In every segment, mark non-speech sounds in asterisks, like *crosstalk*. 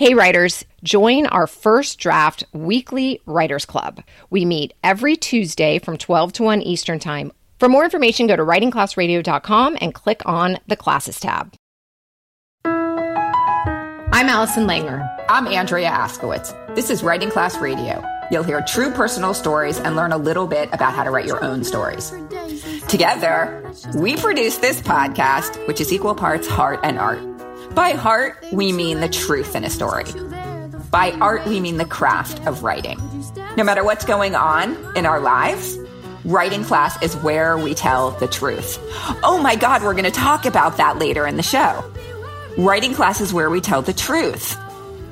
Hey, writers, join our first draft weekly writers club. We meet every Tuesday from 12 to 1 Eastern Time. For more information, go to writingclassradio.com and click on the classes tab. I'm Allison Langer. I'm Andrea Askowitz. This is Writing Class Radio. You'll hear true personal stories and learn a little bit about how to write your own stories. Together, we produce this podcast, which is equal parts heart and art. By heart, we mean the truth in a story. By art, we mean the craft of writing. No matter what's going on in our lives, writing class is where we tell the truth. Oh my God, we're going to talk about that later in the show. Writing class is where we tell the truth.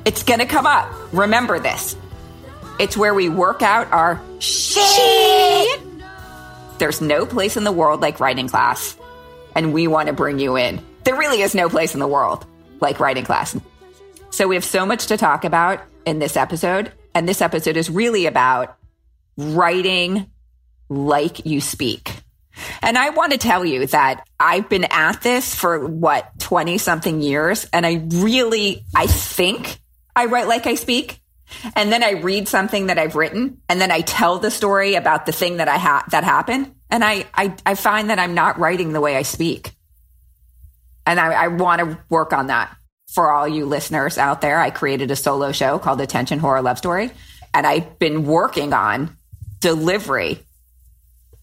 It's going to come up. Remember this. It's where we work out our shit. There's no place in the world like writing class, and we want to bring you in. There really is no place in the world like writing class. So we have so much to talk about in this episode. And this episode is really about writing like you speak. And I want to tell you that I've been at this for what, 20 something years. And I really, I think I write like I speak. And then I read something that I've written and then I tell the story about the thing that I had that happened. And I, I, I find that I'm not writing the way I speak. And I, I want to work on that for all you listeners out there. I created a solo show called Attention Horror Love Story, and I've been working on delivery.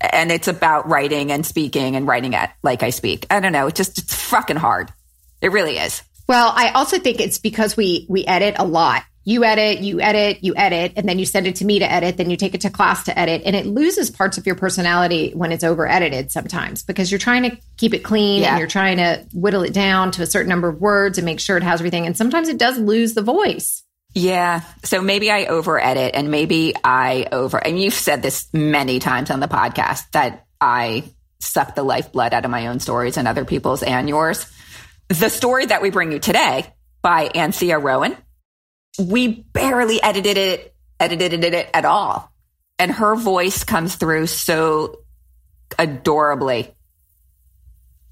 And it's about writing and speaking and writing it like I speak. I don't know. It's just, it's fucking hard. It really is. Well, I also think it's because we we edit a lot you edit, you edit, you edit, and then you send it to me to edit, then you take it to class to edit. And it loses parts of your personality when it's over edited sometimes because you're trying to keep it clean yeah. and you're trying to whittle it down to a certain number of words and make sure it has everything. And sometimes it does lose the voice. Yeah. So maybe I over edit and maybe I over, and you've said this many times on the podcast that I suck the lifeblood out of my own stories and other people's and yours. The story that we bring you today by Anthea Rowan we barely edited it, edited it at all. And her voice comes through so adorably.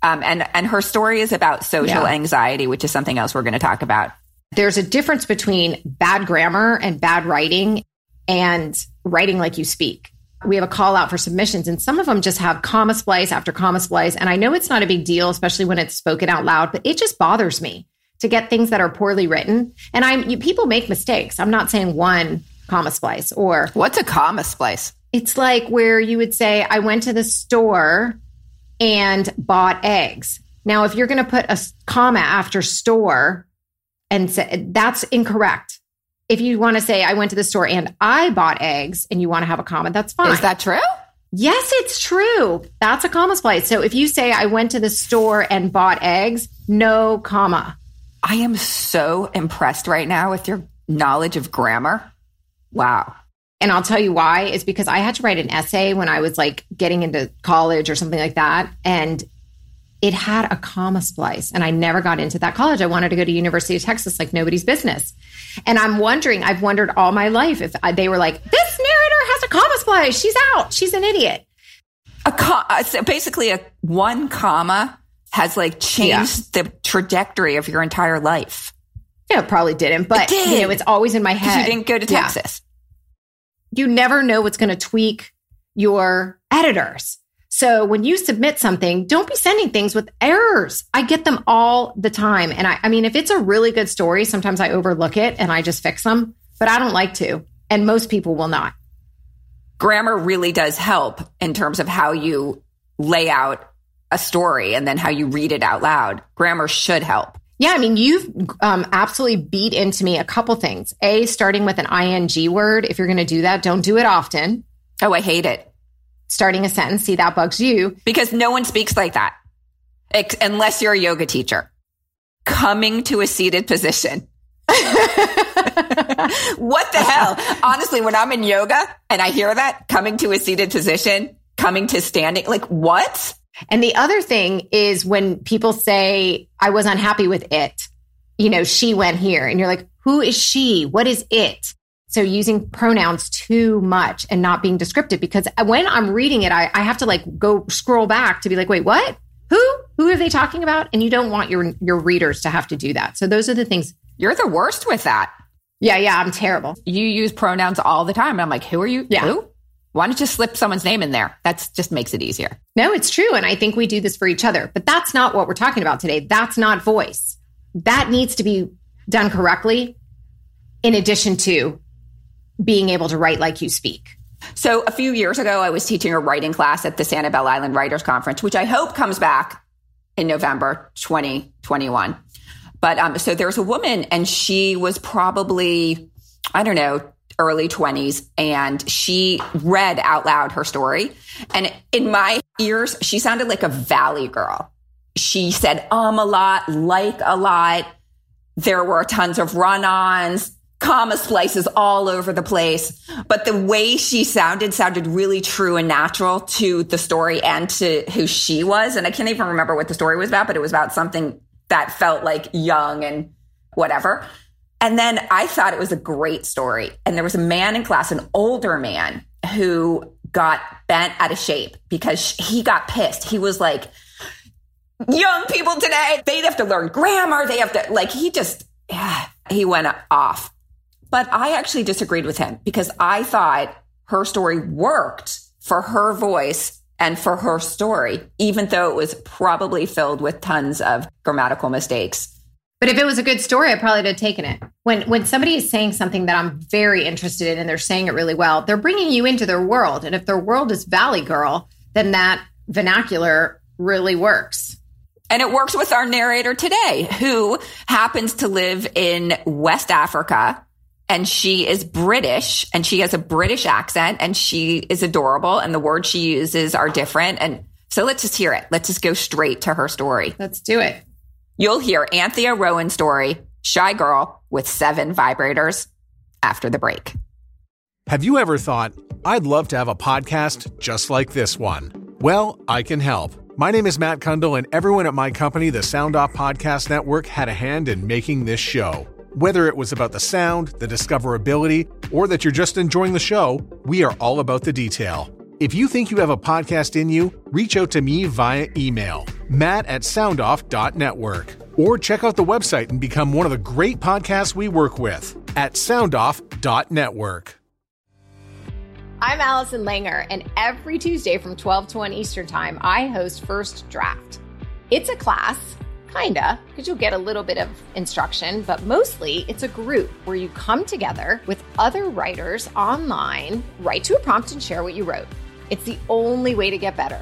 Um, and, and her story is about social yeah. anxiety, which is something else we're going to talk about. There's a difference between bad grammar and bad writing and writing like you speak. We have a call out for submissions, and some of them just have comma splice after comma splice. And I know it's not a big deal, especially when it's spoken out loud, but it just bothers me to get things that are poorly written. And I'm you, people make mistakes. I'm not saying one comma splice or what's a comma splice? It's like where you would say, I went to the store and bought eggs. Now, if you're going to put a comma after store and say that's incorrect. If you want to say, I went to the store and I bought eggs and you want to have a comma, that's fine. Is that true? Yes, it's true. That's a comma splice. So if you say, I went to the store and bought eggs, no comma. I am so impressed right now with your knowledge of grammar. Wow. And I'll tell you why. It's because I had to write an essay when I was like getting into college or something like that. And it had a comma splice. And I never got into that college. I wanted to go to University of Texas like nobody's business. And I'm wondering, I've wondered all my life if they were like, this narrator has a comma splice. She's out. She's an idiot. A com- uh, basically a one comma has like changed yeah. the trajectory of your entire life. Yeah, it probably didn't, but it did. you know, it's always in my head. You didn't go to Texas. Yeah. You never know what's going to tweak your editors. So when you submit something, don't be sending things with errors. I get them all the time. And I, I mean, if it's a really good story, sometimes I overlook it and I just fix them, but I don't like to. And most people will not. Grammar really does help in terms of how you lay out a story and then how you read it out loud. Grammar should help. Yeah, I mean, you've um, absolutely beat into me a couple things. A, starting with an ing word. If you're going to do that, don't do it often. Oh, I hate it. Starting a sentence, see, that bugs you. Because no one speaks like that, Ex- unless you're a yoga teacher. Coming to a seated position. *laughs* what the hell? Honestly, when I'm in yoga and I hear that, coming to a seated position, coming to standing, like what? And the other thing is when people say, I was unhappy with it, you know, she went here, and you're like, who is she? What is it? So using pronouns too much and not being descriptive because when I'm reading it, I, I have to like go scroll back to be like, wait, what? Who? Who are they talking about? And you don't want your your readers to have to do that. So those are the things You're the worst with that. Yeah, yeah, I'm terrible. You use pronouns all the time. And I'm like, who are you? Yeah. Who? Why don't you slip someone's name in there? That just makes it easier. No, it's true. And I think we do this for each other, but that's not what we're talking about today. That's not voice. That needs to be done correctly in addition to being able to write like you speak. So a few years ago, I was teaching a writing class at the Sanibel Island Writers Conference, which I hope comes back in November 2021. But um, so there's a woman, and she was probably, I don't know, early 20s, and she read out loud her story. And in my ears, she sounded like a valley girl. She said um a lot, like a lot. There were tons of run ons, comma splices all over the place. But the way she sounded sounded really true and natural to the story and to who she was. And I can't even remember what the story was about, but it was about something that felt like young and whatever. And then I thought it was a great story. And there was a man in class, an older man, who got bent out of shape because he got pissed. He was like, young people today, they have to learn grammar. They have to, like, he just, yeah, he went off. But I actually disagreed with him because I thought her story worked for her voice and for her story, even though it was probably filled with tons of grammatical mistakes. But if it was a good story, I probably would have taken it. When when somebody is saying something that I'm very interested in and they're saying it really well, they're bringing you into their world. And if their world is Valley Girl, then that vernacular really works. And it works with our narrator today, who happens to live in West Africa. And she is British and she has a British accent and she is adorable. And the words she uses are different. And so let's just hear it. Let's just go straight to her story. Let's do it. You'll hear Anthea Rowan's story, Shy Girl with Seven Vibrators, after the break. Have you ever thought, I'd love to have a podcast just like this one? Well, I can help. My name is Matt Cundill, and everyone at my company, the Sound Off Podcast Network, had a hand in making this show. Whether it was about the sound, the discoverability, or that you're just enjoying the show, we are all about the detail. If you think you have a podcast in you, reach out to me via email, matt at soundoff.network, or check out the website and become one of the great podcasts we work with at soundoff.network. I'm Allison Langer, and every Tuesday from 12 to 1 Eastern Time, I host First Draft. It's a class, kinda, because you'll get a little bit of instruction, but mostly it's a group where you come together with other writers online, write to a prompt, and share what you wrote. It's the only way to get better.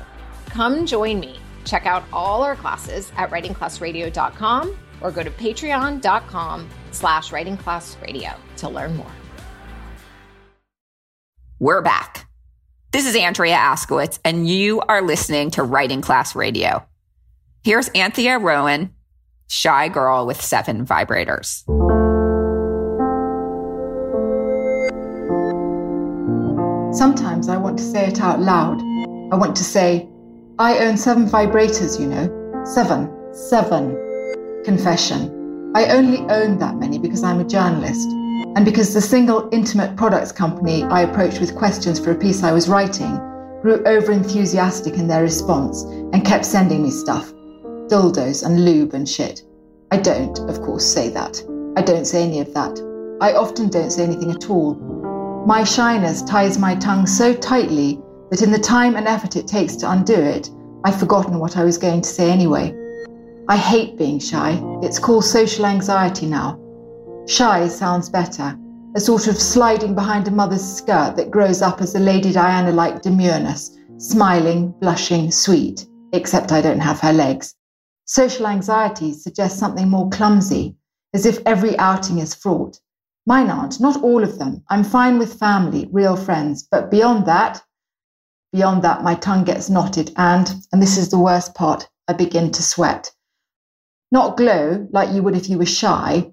Come join me. Check out all our classes at writingclassradio.com or go to patreon.com slash writingclassradio to learn more. We're back. This is Andrea Askowitz, and you are listening to Writing Class Radio. Here's Anthea Rowan, Shy Girl with Seven Vibrators. Sometimes I want to say it out loud. I want to say, I own seven vibrators, you know. Seven. Seven. Confession. I only own that many because I'm a journalist and because the single intimate products company I approached with questions for a piece I was writing grew over enthusiastic in their response and kept sending me stuff dildos and lube and shit. I don't, of course, say that. I don't say any of that. I often don't say anything at all. My shyness ties my tongue so tightly that in the time and effort it takes to undo it, I've forgotten what I was going to say anyway. I hate being shy. It's called social anxiety now. Shy sounds better, a sort of sliding behind a mother's skirt that grows up as a Lady Diana like demureness, smiling, blushing, sweet, except I don't have her legs. Social anxiety suggests something more clumsy, as if every outing is fraught. Mine aren't, not all of them. I'm fine with family, real friends, but beyond that, beyond that, my tongue gets knotted and, and this is the worst part, I begin to sweat. Not glow like you would if you were shy,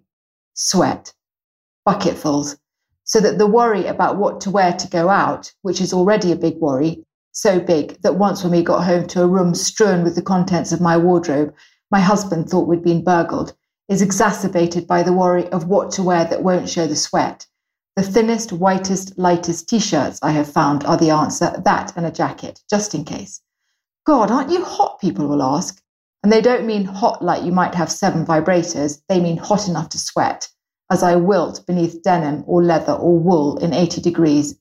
sweat, bucketfuls, so that the worry about what to wear to go out, which is already a big worry, so big that once when we got home to a room strewn with the contents of my wardrobe, my husband thought we'd been burgled, is exacerbated by the worry of what to wear that won't show the sweat. The thinnest, whitest, lightest t shirts I have found are the answer, that and a jacket, just in case. God, aren't you hot? People will ask. And they don't mean hot like you might have seven vibrators, they mean hot enough to sweat. as I wilt beneath denim or leather or wool in 80 degrees.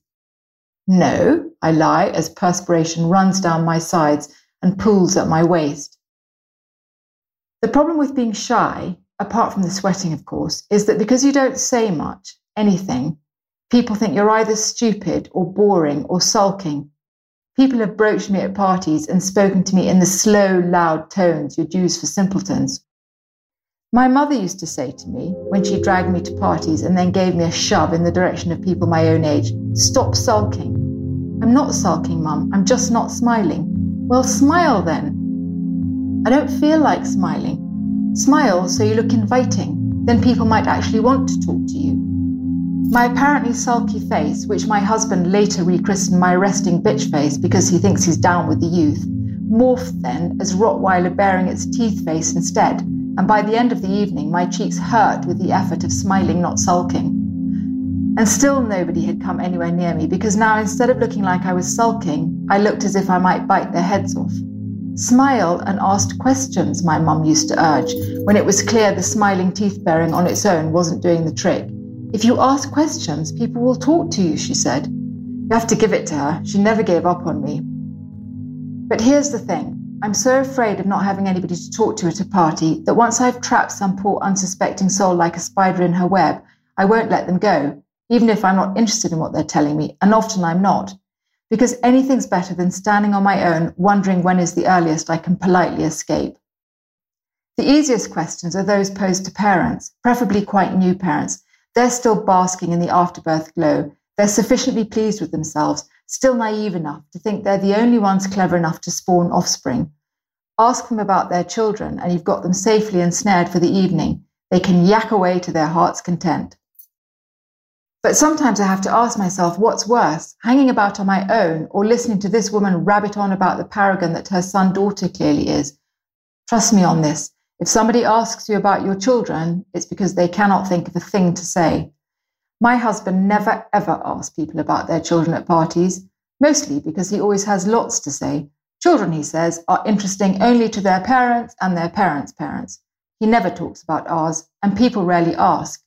No, I lie as perspiration runs down my sides and pools at my waist. The problem with being shy, apart from the sweating, of course, is that because you don't say much, anything, people think you're either stupid or boring or sulking. People have broached me at parties and spoken to me in the slow, loud tones you'd use for simpletons. My mother used to say to me when she dragged me to parties and then gave me a shove in the direction of people my own age, Stop sulking. I'm not sulking, Mum. I'm just not smiling. Well, smile then. I don't feel like smiling. Smile so you look inviting. Then people might actually want to talk to you. My apparently sulky face, which my husband later rechristened my resting bitch face because he thinks he's down with the youth, morphed then as Rottweiler baring its teeth face instead, and by the end of the evening my cheeks hurt with the effort of smiling, not sulking. And still nobody had come anywhere near me because now instead of looking like I was sulking, I looked as if I might bite their heads off. Smile and ask questions, my mum used to urge, when it was clear the smiling teeth bearing on its own wasn't doing the trick. If you ask questions, people will talk to you, she said. You have to give it to her. She never gave up on me. But here's the thing I'm so afraid of not having anybody to talk to at a party that once I've trapped some poor unsuspecting soul like a spider in her web, I won't let them go, even if I'm not interested in what they're telling me, and often I'm not because anything's better than standing on my own, wondering when is the earliest I can politely escape. The easiest questions are those posed to parents, preferably quite new parents. They're still basking in the afterbirth glow. They're sufficiently pleased with themselves, still naive enough to think they're the only ones clever enough to spawn offspring. Ask them about their children, and you've got them safely ensnared for the evening. They can yak away to their heart's content. But sometimes I have to ask myself what's worse, hanging about on my own or listening to this woman rabbit on about the paragon that her son daughter clearly is. Trust me on this. If somebody asks you about your children, it's because they cannot think of a thing to say. My husband never ever asks people about their children at parties, mostly because he always has lots to say. Children, he says, are interesting only to their parents and their parents' parents. He never talks about ours, and people rarely ask.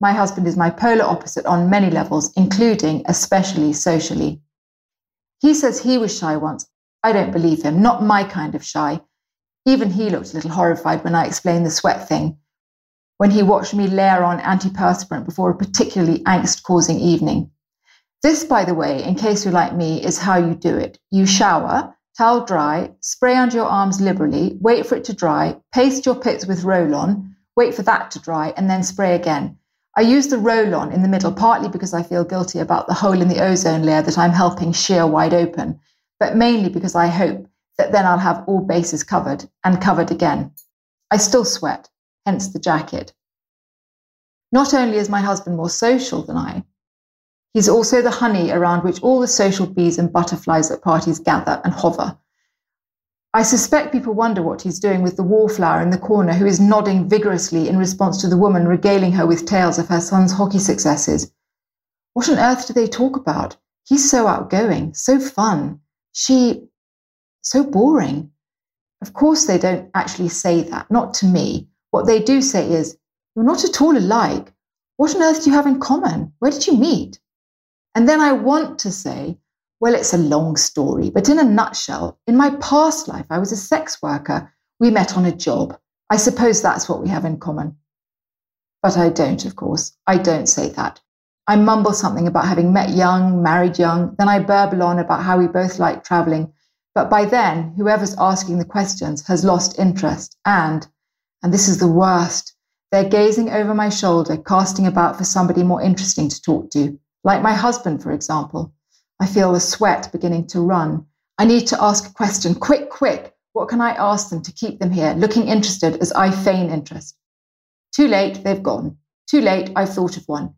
My husband is my polar opposite on many levels, including especially socially. He says he was shy once. I don't believe him, not my kind of shy. Even he looked a little horrified when I explained the sweat thing, when he watched me layer on antiperspirant before a particularly angst causing evening. This, by the way, in case you're like me, is how you do it. You shower, towel dry, spray under your arms liberally, wait for it to dry, paste your pits with roll on, wait for that to dry, and then spray again. I use the roll on in the middle, partly because I feel guilty about the hole in the ozone layer that I'm helping shear wide open, but mainly because I hope that then I'll have all bases covered and covered again. I still sweat, hence the jacket. Not only is my husband more social than I, he's also the honey around which all the social bees and butterflies at parties gather and hover. I suspect people wonder what he's doing with the wallflower in the corner who is nodding vigorously in response to the woman regaling her with tales of her son's hockey successes. What on earth do they talk about? He's so outgoing, so fun. She, so boring. Of course, they don't actually say that, not to me. What they do say is, You're not at all alike. What on earth do you have in common? Where did you meet? And then I want to say, well, it's a long story, but in a nutshell, in my past life, I was a sex worker. We met on a job. I suppose that's what we have in common. But I don't, of course. I don't say that. I mumble something about having met young, married young, then I burble on about how we both like traveling. But by then, whoever's asking the questions has lost interest and, and this is the worst, they're gazing over my shoulder, casting about for somebody more interesting to talk to, like my husband, for example. I feel the sweat beginning to run. I need to ask a question. Quick, quick. What can I ask them to keep them here, looking interested as I feign interest? Too late, they've gone. Too late, I've thought of one.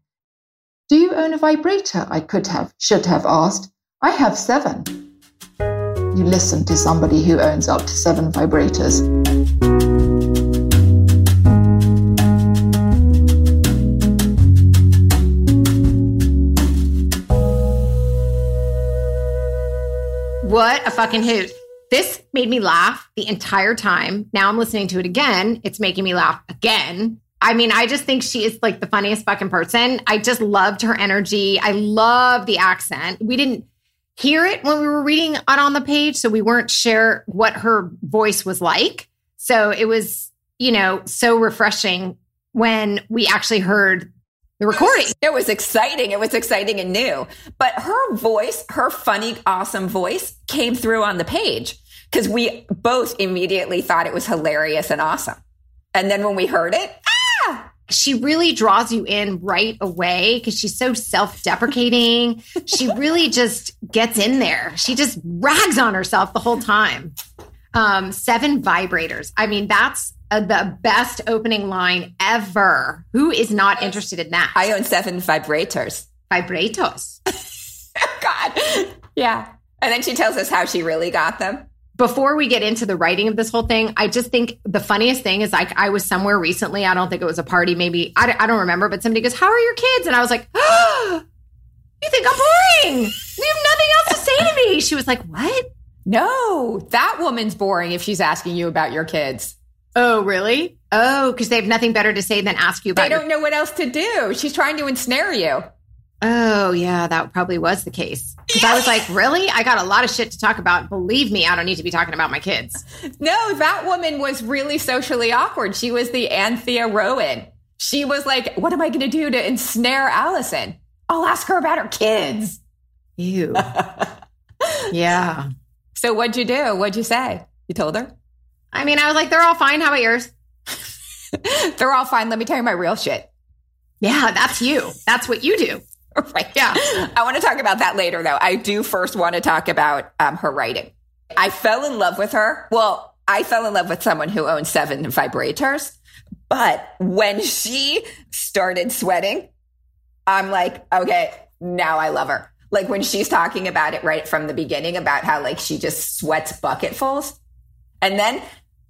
Do you own a vibrator? I could have, should have asked. I have seven. You listen to somebody who owns up to seven vibrators. What a fucking hoot. This made me laugh the entire time. Now I'm listening to it again. It's making me laugh again. I mean, I just think she is like the funniest fucking person. I just loved her energy. I love the accent. We didn't hear it when we were reading it on the page, so we weren't sure what her voice was like. So it was, you know, so refreshing when we actually heard the recording. *laughs* It was exciting. It was exciting and new. But her voice, her funny, awesome voice came through on the page because we both immediately thought it was hilarious and awesome. And then when we heard it, ah! She really draws you in right away because she's so self deprecating. *laughs* she really just gets in there. She just rags on herself the whole time. Um, seven vibrators. I mean, that's uh, the best opening line ever. Who is not interested in that? I own seven vibrators. Vibrators. *laughs* God. Yeah. And then she tells us how she really got them. Before we get into the writing of this whole thing, I just think the funniest thing is like I was somewhere recently. I don't think it was a party, maybe I, I don't remember, but somebody goes, "How are your kids?" And I was like, oh, *gasps* "You think I'm boring? You have nothing else to say to me." She was like, "What?" No, that woman's boring if she's asking you about your kids. Oh, really? Oh, because they have nothing better to say than ask you about. They don't your- know what else to do. She's trying to ensnare you. Oh, yeah, that probably was the case. Because I was like, *laughs* really? I got a lot of shit to talk about. Believe me, I don't need to be talking about my kids. No, that woman was really socially awkward. She was the Anthea Rowan. She was like, what am I going to do to ensnare Allison? I'll ask her about her kids. Ew. *laughs* yeah. So what'd you do? What'd you say? You told her? I mean, I was like, they're all fine. How about yours? *laughs* they're all fine. Let me tell you my real shit. Yeah, that's you. That's what you do. *laughs* Right. Yeah. I want to talk about that later, though. I do first want to talk about um, her writing. I fell in love with her. Well, I fell in love with someone who owns seven vibrators. But when she started sweating, I'm like, okay, now I love her. Like when she's talking about it right from the beginning about how like she just sweats bucketfuls. And then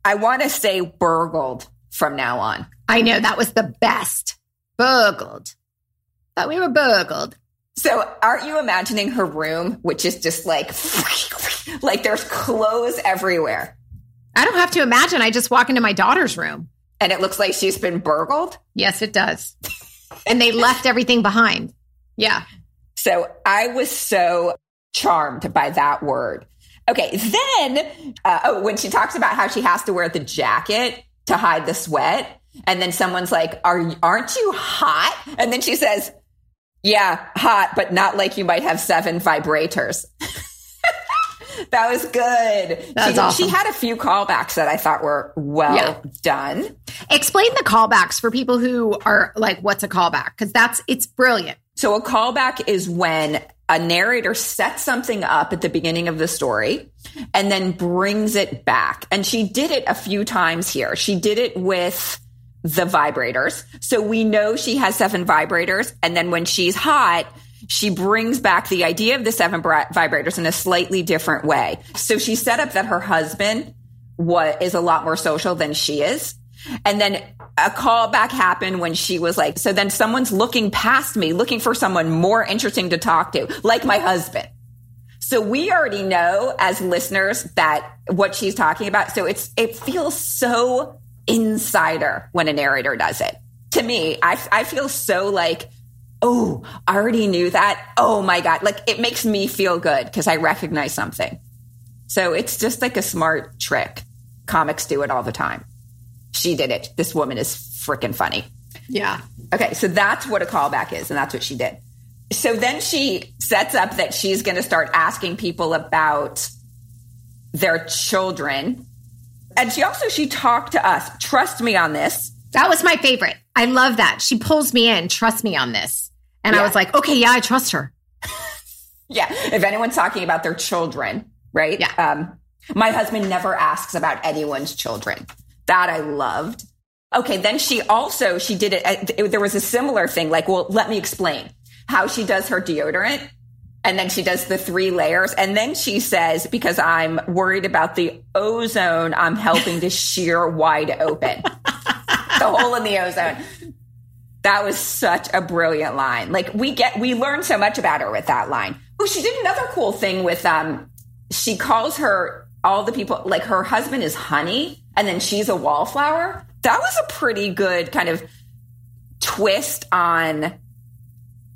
I want to say burgled from now on. I know that was the best. Burgled. Thought we were burgled. So aren't you imagining her room, which is just like, *laughs* like there's clothes everywhere? I don't have to imagine. I just walk into my daughter's room. And it looks like she's been burgled? Yes, it does. and they left everything behind. Yeah. So I was so charmed by that word. Okay, then uh, oh, when she talks about how she has to wear the jacket to hide the sweat, and then someone's like, "Are aren't you hot?" And then she says, "Yeah, hot, but not like you might have seven vibrators." *laughs* that was good. That's she, awesome. she had a few callbacks that I thought were well yeah. done. Explain the callbacks for people who are like, "What's a callback?" Because that's it's brilliant. So a callback is when a narrator sets something up at the beginning of the story and then brings it back. And she did it a few times here. She did it with the vibrators. So we know she has seven vibrators. And then when she's hot, she brings back the idea of the seven vibrators in a slightly different way. So she set up that her husband what is a lot more social than she is. And then a callback happened when she was like, so then someone's looking past me, looking for someone more interesting to talk to, like my husband. So we already know as listeners that what she's talking about. So it's, it feels so insider when a narrator does it. To me, I, I feel so like, oh, I already knew that. Oh my God. Like it makes me feel good because I recognize something. So it's just like a smart trick. Comics do it all the time she did it. This woman is freaking funny. Yeah. Okay, so that's what a callback is, and that's what she did. So then she sets up that she's going to start asking people about their children. And she also she talked to us. Trust me on this. That was my favorite. I love that. She pulls me in. Trust me on this. And yeah. I was like, okay, yeah, I trust her. *laughs* yeah. If anyone's talking about their children, right? Yeah. Um, my husband never asks about anyone's children. That I loved. Okay, then she also she did it, it. There was a similar thing. Like, well, let me explain how she does her deodorant, and then she does the three layers, and then she says, "Because I'm worried about the ozone, I'm helping to *laughs* shear wide open the hole in the ozone." That was such a brilliant line. Like we get, we learn so much about her with that line. Oh, she did another cool thing with um. She calls her all the people like her husband is honey and then she's a wallflower. That was a pretty good kind of twist on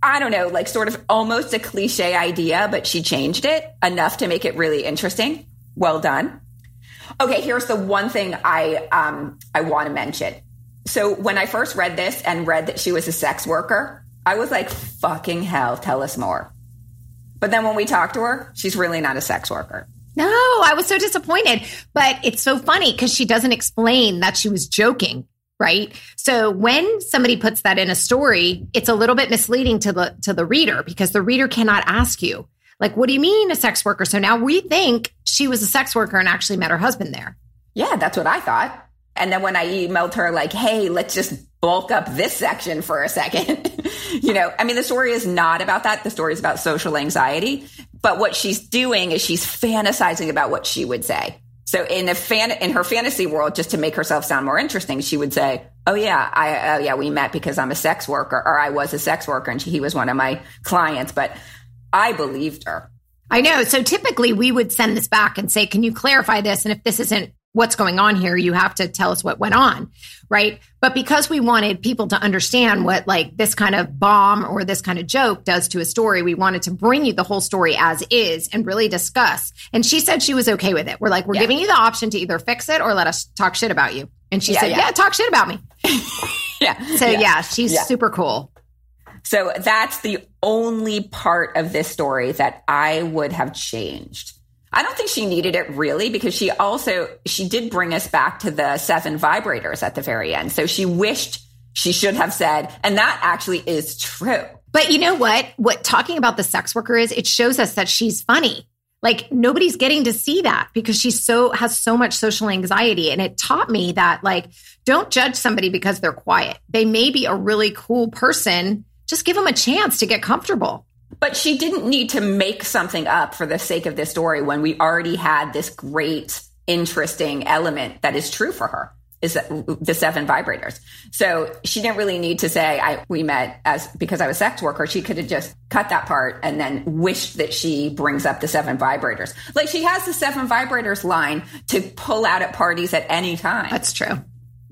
I don't know, like sort of almost a cliche idea, but she changed it enough to make it really interesting. Well done. Okay, here's the one thing I um, I want to mention. So when I first read this and read that she was a sex worker, I was like, "Fucking hell, tell us more." But then when we talked to her, she's really not a sex worker. No, I was so disappointed. But it's so funny because she doesn't explain that she was joking right? So when somebody puts that in a story it's a little bit misleading to the to the reader because the reader cannot ask you like what do you mean a sex worker? So now we think she was a sex worker and actually met her husband there. Yeah that's what i thought. And then when i emailed her like hey let's just bulk up this section for a second *laughs* you know i mean the story is not about that the story is about social anxiety but what she's doing is she's fantasizing about what she would say so in a fan in her fantasy world, just to make herself sound more interesting, she would say, "Oh yeah, I oh yeah, we met because I'm a sex worker, or I was a sex worker, and she, he was one of my clients." But I believed her. I know. So typically, we would send this back and say, "Can you clarify this?" And if this isn't what's going on here, you have to tell us what went on, right? But because we wanted people to understand what like this kind of bomb or this kind of joke does to a story, we wanted to bring you the whole story as is and really discuss. And she said she was okay with it. We're like, we're yeah. giving you the option to either fix it or let us talk shit about you. And she yeah, said, yeah. yeah. talk shit about me. *laughs* yeah. So yeah, she's super cool. So that's the only part of this story that I would have changed. I don't think she needed it really because she also she did bring us back to the seven vibrators at the very end. So she wished she should have said, and that actually is true. But you know what? What talking about the sex worker is, it shows us that she's funny. Like nobody's getting to see that because she's so has so much social anxiety. And it taught me that like don't judge somebody because they're quiet. They may be a really cool person. Just give them a chance to get comfortable. But she didn't need to make something up for the sake of this story when we already had this great, interesting element that is true for her is the seven vibrators. So she didn't really need to say I we met as because I was sex worker. She could have just cut that part and then wished that she brings up the seven vibrators. Like she has the seven vibrators line to pull out at parties at any time. That's true.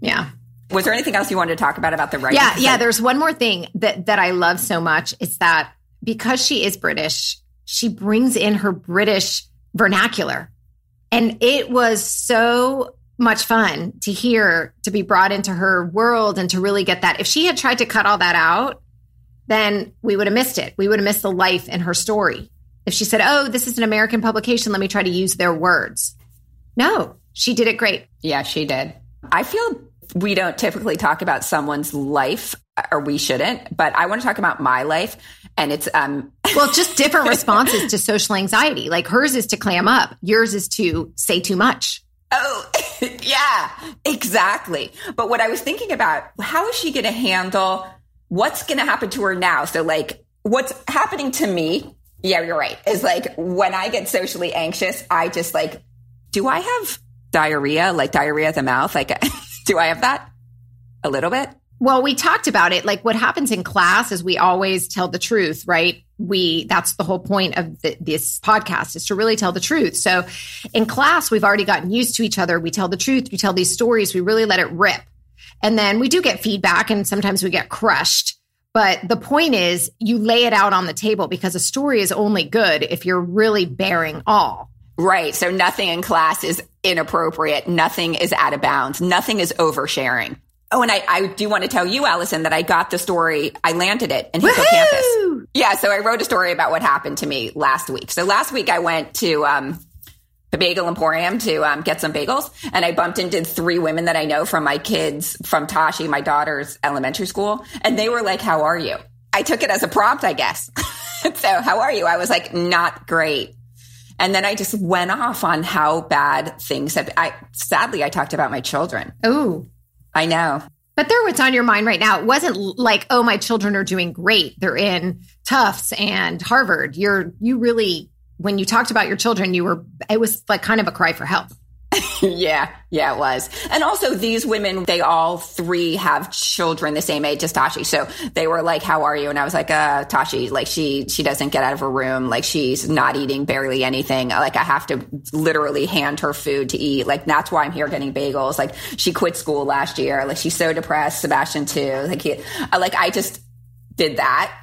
Yeah. Was there anything else you wanted to talk about about the writing? Yeah, yeah. There's one more thing that that I love so much. It's that because she is British, she brings in her British vernacular. And it was so much fun to hear, to be brought into her world and to really get that. If she had tried to cut all that out, then we would have missed it. We would have missed the life in her story. If she said, Oh, this is an American publication, let me try to use their words. No, she did it great. Yeah, she did. I feel we don't typically talk about someone's life, or we shouldn't, but I want to talk about my life and it's um *laughs* well just different responses to social anxiety. Like hers is to clam up. Yours is to say too much. Oh *laughs* yeah exactly. But what i was thinking about how is she going to handle what's going to happen to her now? So like what's happening to me? Yeah you're right. Is like when i get socially anxious i just like do i have diarrhea? Like diarrhea of the mouth? Like *laughs* do i have that a little bit well, we talked about it. Like what happens in class is we always tell the truth, right? We, that's the whole point of the, this podcast is to really tell the truth. So in class, we've already gotten used to each other. We tell the truth. We tell these stories. We really let it rip. And then we do get feedback and sometimes we get crushed. But the point is you lay it out on the table because a story is only good if you're really bearing all. Right. So nothing in class is inappropriate. Nothing is out of bounds. Nothing is oversharing. Oh, and I, I do want to tell you, Allison, that I got the story. I landed it in Hinkle campus. Yeah. So I wrote a story about what happened to me last week. So last week I went to, um, the bagel emporium to um, get some bagels and i bumped into three women that i know from my kids from tashi my daughter's elementary school and they were like how are you i took it as a prompt i guess *laughs* so how are you i was like not great and then i just went off on how bad things have i sadly i talked about my children oh I know. But they're what's on your mind right now. It wasn't like, oh, my children are doing great. They're in Tufts and Harvard. You're, you really, when you talked about your children, you were, it was like kind of a cry for help. Yeah, yeah, it was. And also these women, they all three have children the same age as Tashi. So they were like, how are you? And I was like, uh, Tashi, like she, she doesn't get out of her room. Like she's not eating barely anything. Like I have to literally hand her food to eat. Like that's why I'm here getting bagels. Like she quit school last year. Like she's so depressed. Sebastian too. Like he, like I just did that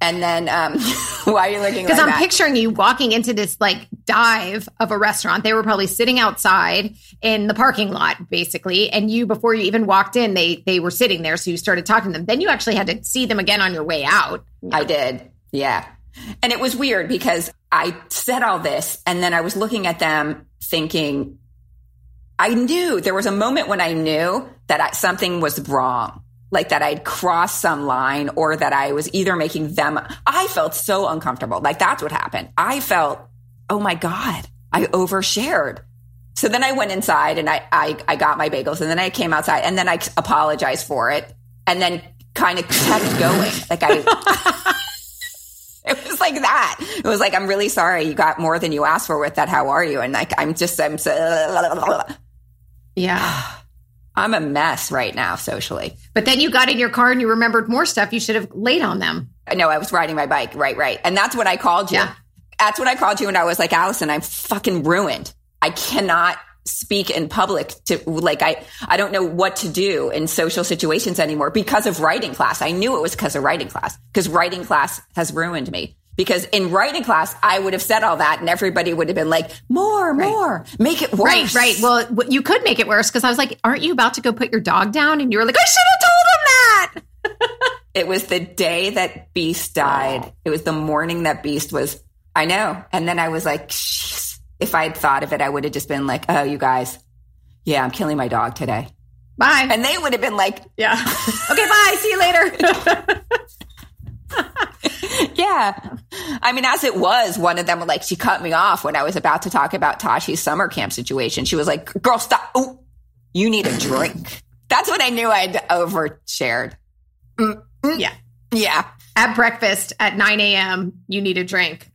and then, um, *laughs* why are you looking? Because like I'm that? picturing you walking into this like dive of a restaurant. They were probably sitting outside in the parking lot, basically. And you, before you even walked in, they they were sitting there. So you started talking to them. Then you actually had to see them again on your way out. I did, yeah. And it was weird because I said all this, and then I was looking at them, thinking, I knew there was a moment when I knew that I, something was wrong like that I'd crossed some line or that I was either making them, I felt so uncomfortable. Like that's what happened. I felt, oh my God, I overshared. So then I went inside and I, I, I got my bagels and then I came outside and then I apologized for it and then kind of kept going. Like I, *laughs* it was like that. It was like, I'm really sorry. You got more than you asked for with that. How are you? And like, I'm just, I'm so, *sighs* Yeah. I'm a mess right now socially. But then you got in your car and you remembered more stuff. You should have laid on them. No, I was riding my bike. Right, right. And that's what I called you. Yeah. That's when I called you. And I was like, Allison, I'm fucking ruined. I cannot speak in public to like, I, I don't know what to do in social situations anymore because of writing class. I knew it was because of writing class because writing class has ruined me. Because in writing class, I would have said all that and everybody would have been like, more, more, make it worse. Right, right. Well, you could make it worse because I was like, aren't you about to go put your dog down? And you were like, I should have told him that. *laughs* It was the day that Beast died. It was the morning that Beast was, I know. And then I was like, Jeez. if I had thought of it, I would have just been like, oh, you guys, yeah, I'm killing my dog today. Bye. And they would have been like, yeah. *laughs* okay, bye. See you later. *laughs* yeah. I mean, as it was, one of them like she cut me off when I was about to talk about Tashi's summer camp situation. She was like, "Girl, stop! Ooh, you need a drink." That's when I knew I'd overshared. Mm, mm, yeah. Yeah. At breakfast at 9 a.m., you need a drink.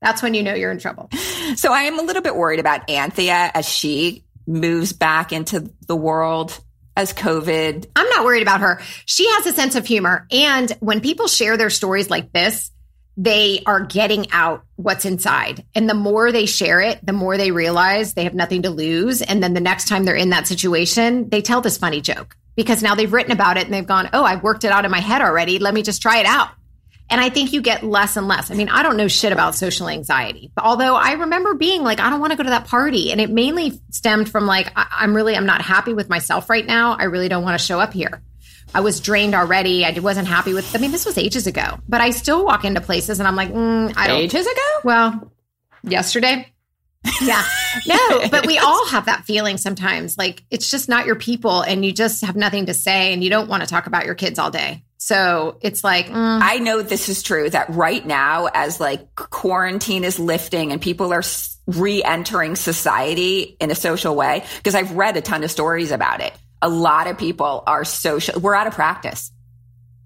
That's when you know you're in trouble. So I am a little bit worried about Anthea as she moves back into the world as COVID. I'm not worried about her. She has a sense of humor. And when people share their stories like this, they are getting out what's inside. And the more they share it, the more they realize they have nothing to lose. And then the next time they're in that situation, they tell this funny joke because now they've written about it and they've gone, Oh, I've worked it out in my head already. Let me just try it out. And I think you get less and less. I mean, I don't know shit about social anxiety, but although I remember being like, I don't want to go to that party. And it mainly stemmed from like, I- am really, I'm not happy with myself right now. I really don't want to show up here. I was drained already. I wasn't happy with, I mean, this was ages ago, but I still walk into places and I'm like, mm, I don't. Ages ago? Well, yesterday. Yeah. *laughs* No, but we *laughs* all have that feeling sometimes. Like it's just not your people and you just have nothing to say and you don't want to talk about your kids all day. So it's like, mm. I know this is true that right now, as like quarantine is lifting and people are re entering society in a social way, because I've read a ton of stories about it. A lot of people are social, we're out of practice.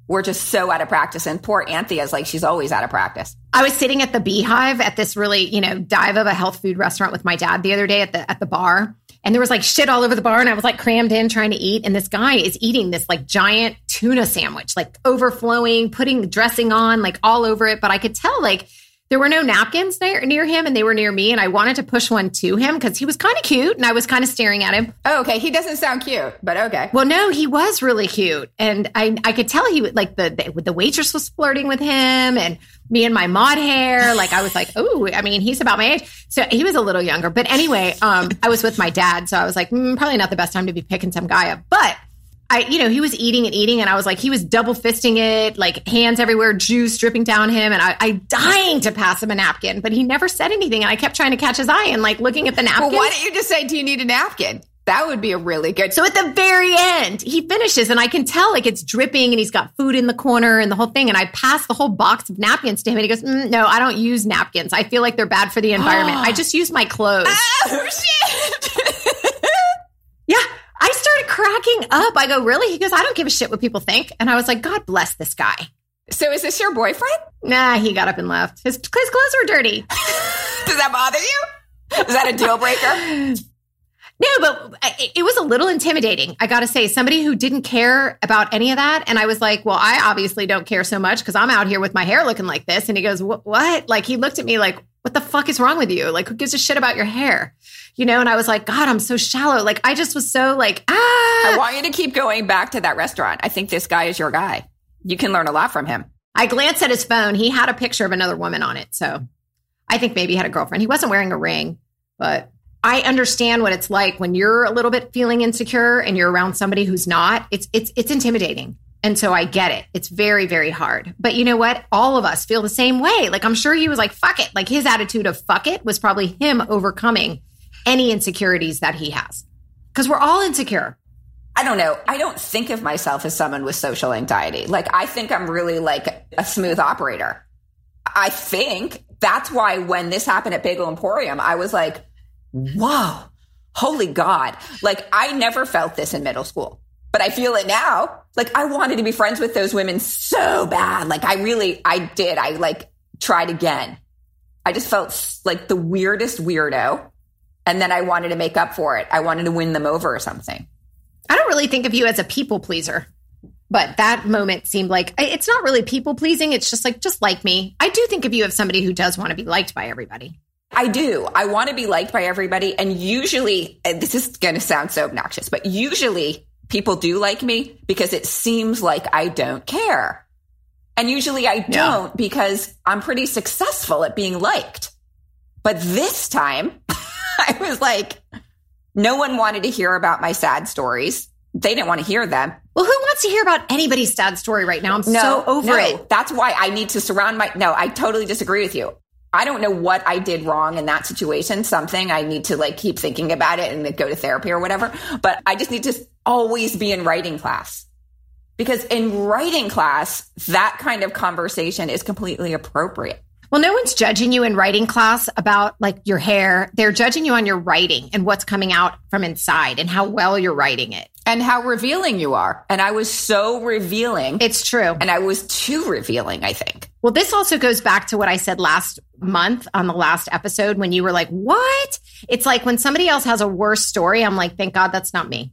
We're just so out of practice. And poor Anthea is like, she's always out of practice. I was sitting at the Beehive at this really, you know, dive of a health food restaurant with my dad the other day at the at the bar. And there was like shit all over the bar, and I was like crammed in trying to eat. And this guy is eating this like giant tuna sandwich, like overflowing, putting dressing on, like all over it. But I could tell like there were no napkins near, near him and they were near me. And I wanted to push one to him because he was kind of cute and I was kind of staring at him. Oh, okay. He doesn't sound cute, but okay. Well, no, he was really cute. And I, I could tell he would like the, the, the waitress was flirting with him and me and my mod hair. Like I was like, oh, I mean, he's about my age. So he was a little younger. But anyway, um, I was with my dad. So I was like, mm, probably not the best time to be picking some guy up. But I, you know, he was eating and eating, and I was like, he was double fisting it, like hands everywhere, juice dripping down him, and I, I dying to pass him a napkin, but he never said anything, and I kept trying to catch his eye and like looking at the napkin. Well, why don't you just say, "Do you need a napkin?" That would be a really good. So at the very end, he finishes, and I can tell like it's dripping, and he's got food in the corner and the whole thing. And I pass the whole box of napkins to him, and he goes, mm, "No, I don't use napkins. I feel like they're bad for the environment. I *gasps* just use my clothes." Oh shit! Started cracking up. I go, really? He goes, I don't give a shit what people think. And I was like, God bless this guy. So is this your boyfriend? Nah, he got up and left. His, his clothes were dirty. *laughs* Does that bother you? Is that a deal breaker? No, but it was a little intimidating. I got to say, somebody who didn't care about any of that. And I was like, well, I obviously don't care so much because I'm out here with my hair looking like this. And he goes, what? Like, he looked at me like, what the fuck is wrong with you? Like, who gives a shit about your hair? You know? And I was like, God, I'm so shallow. Like, I just was so like, ah. I want you to keep going back to that restaurant. I think this guy is your guy. You can learn a lot from him. I glanced at his phone. He had a picture of another woman on it. So I think maybe he had a girlfriend. He wasn't wearing a ring, but I understand what it's like when you're a little bit feeling insecure and you're around somebody who's not. It's it's it's intimidating. And so I get it. It's very, very hard. But you know what? All of us feel the same way. Like I'm sure he was like, fuck it. Like his attitude of fuck it was probably him overcoming any insecurities that he has. Because we're all insecure. I don't know. I don't think of myself as someone with social anxiety. Like I think I'm really like a smooth operator. I think that's why when this happened at Bagel Emporium, I was like, whoa, holy God. Like I never felt this in middle school, but I feel it now. Like I wanted to be friends with those women so bad. Like I really, I did. I like tried again. I just felt like the weirdest weirdo. And then I wanted to make up for it. I wanted to win them over or something. I don't really think of you as a people pleaser. But that moment seemed like it's not really people pleasing. It's just like, just like me. I do think of you as somebody who does want to be liked by everybody. I do. I want to be liked by everybody. And usually, and this is going to sound so obnoxious, but usually people do like me because it seems like I don't care. And usually I don't because I'm pretty successful at being liked. But this time *laughs* I was like, no one wanted to hear about my sad stories. They didn't want to hear them. Well, who wants to hear about anybody's sad story right now? I'm no, so over no. it. That's why I need to surround my. No, I totally disagree with you. I don't know what I did wrong in that situation. Something I need to like keep thinking about it and go to therapy or whatever. But I just need to always be in writing class because in writing class, that kind of conversation is completely appropriate. Well, no one's judging you in writing class about like your hair. They're judging you on your writing and what's coming out from inside and how well you're writing it. And how revealing you are. And I was so revealing. It's true. And I was too revealing, I think. Well, this also goes back to what I said last month on the last episode when you were like, What? It's like when somebody else has a worse story, I'm like, Thank God that's not me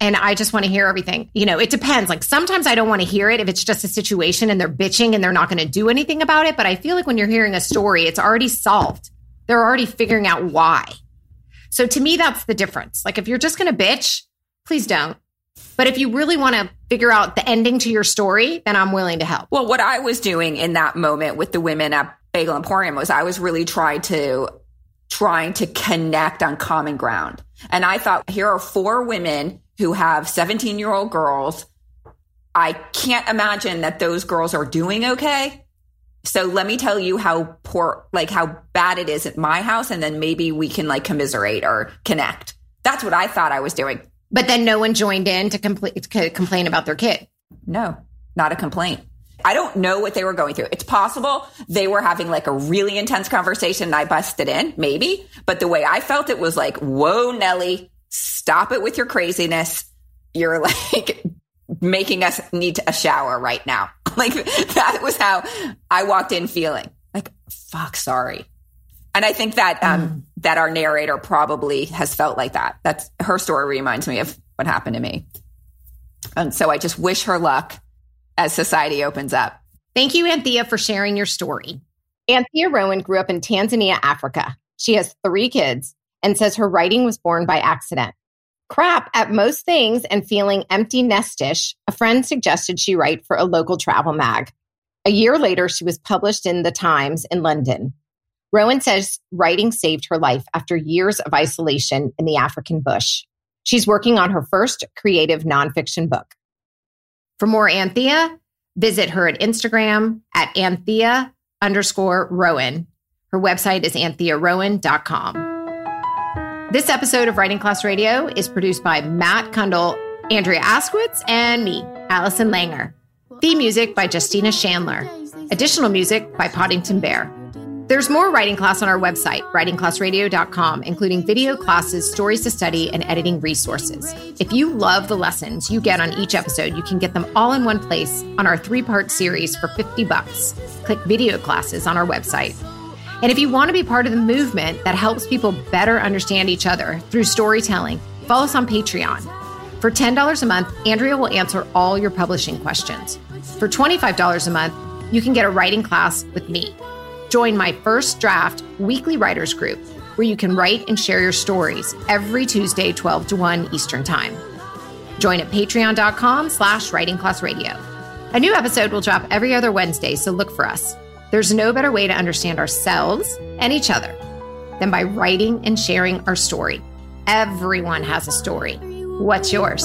and I just want to hear everything. You know, it depends. Like sometimes I don't want to hear it if it's just a situation and they're bitching and they're not going to do anything about it. But I feel like when you're hearing a story, it's already solved. They're already figuring out why. So to me, that's the difference. Like if you're just going to bitch, please don't. But if you really want to figure out the ending to your story, then I'm willing to help. Well, what I was doing in that moment with the women at Bagel Emporium was I was really trying to trying to connect on common ground. And I thought here are four women who have 17 year old girls. I can't imagine that those girls are doing okay. So let me tell you how poor, like how bad it is at my house. And then maybe we can like commiserate or connect. That's what I thought I was doing. But then no one joined in to, compl- to complain about their kid. No, not a complaint. I don't know what they were going through. It's possible they were having like a really intense conversation and I busted in, maybe. But the way I felt it was like, whoa, Nelly, stop it with your craziness. You're *laughs* like making us need a shower right now. *laughs* Like that was how I walked in feeling like, fuck, sorry. And I think that, um, mm. that our narrator probably has felt like that. That's her story reminds me of what happened to me. And so I just wish her luck as society opens up. Thank you, Anthea, for sharing your story. Anthea Rowan grew up in Tanzania, Africa. She has three kids and says her writing was born by accident. Crap at most things and feeling empty nestish, a friend suggested she write for a local travel mag. A year later, she was published in The Times in London. Rowan says writing saved her life after years of isolation in the African bush. She's working on her first creative nonfiction book. For more Anthea, visit her at Instagram at Anthea underscore Rowan. Her website is anthearowan.com. This episode of Writing Class Radio is produced by Matt Cundill, Andrea Askowitz, and me, Allison Langer. Theme music by Justina Shandler. Additional music by Podington Bear. There's more writing class on our website, writingclassradio.com, including video classes, stories to study, and editing resources. If you love the lessons you get on each episode, you can get them all in one place on our three part series for 50 bucks. Click video classes on our website. And if you want to be part of the movement that helps people better understand each other through storytelling, follow us on Patreon. For $10 a month, Andrea will answer all your publishing questions. For $25 a month, you can get a writing class with me. Join my first draft weekly writers group where you can write and share your stories every Tuesday, 12 to 1 Eastern Time. Join at patreon.com slash writing class radio. A new episode will drop every other Wednesday, so look for us. There's no better way to understand ourselves and each other than by writing and sharing our story. Everyone has a story. What's yours?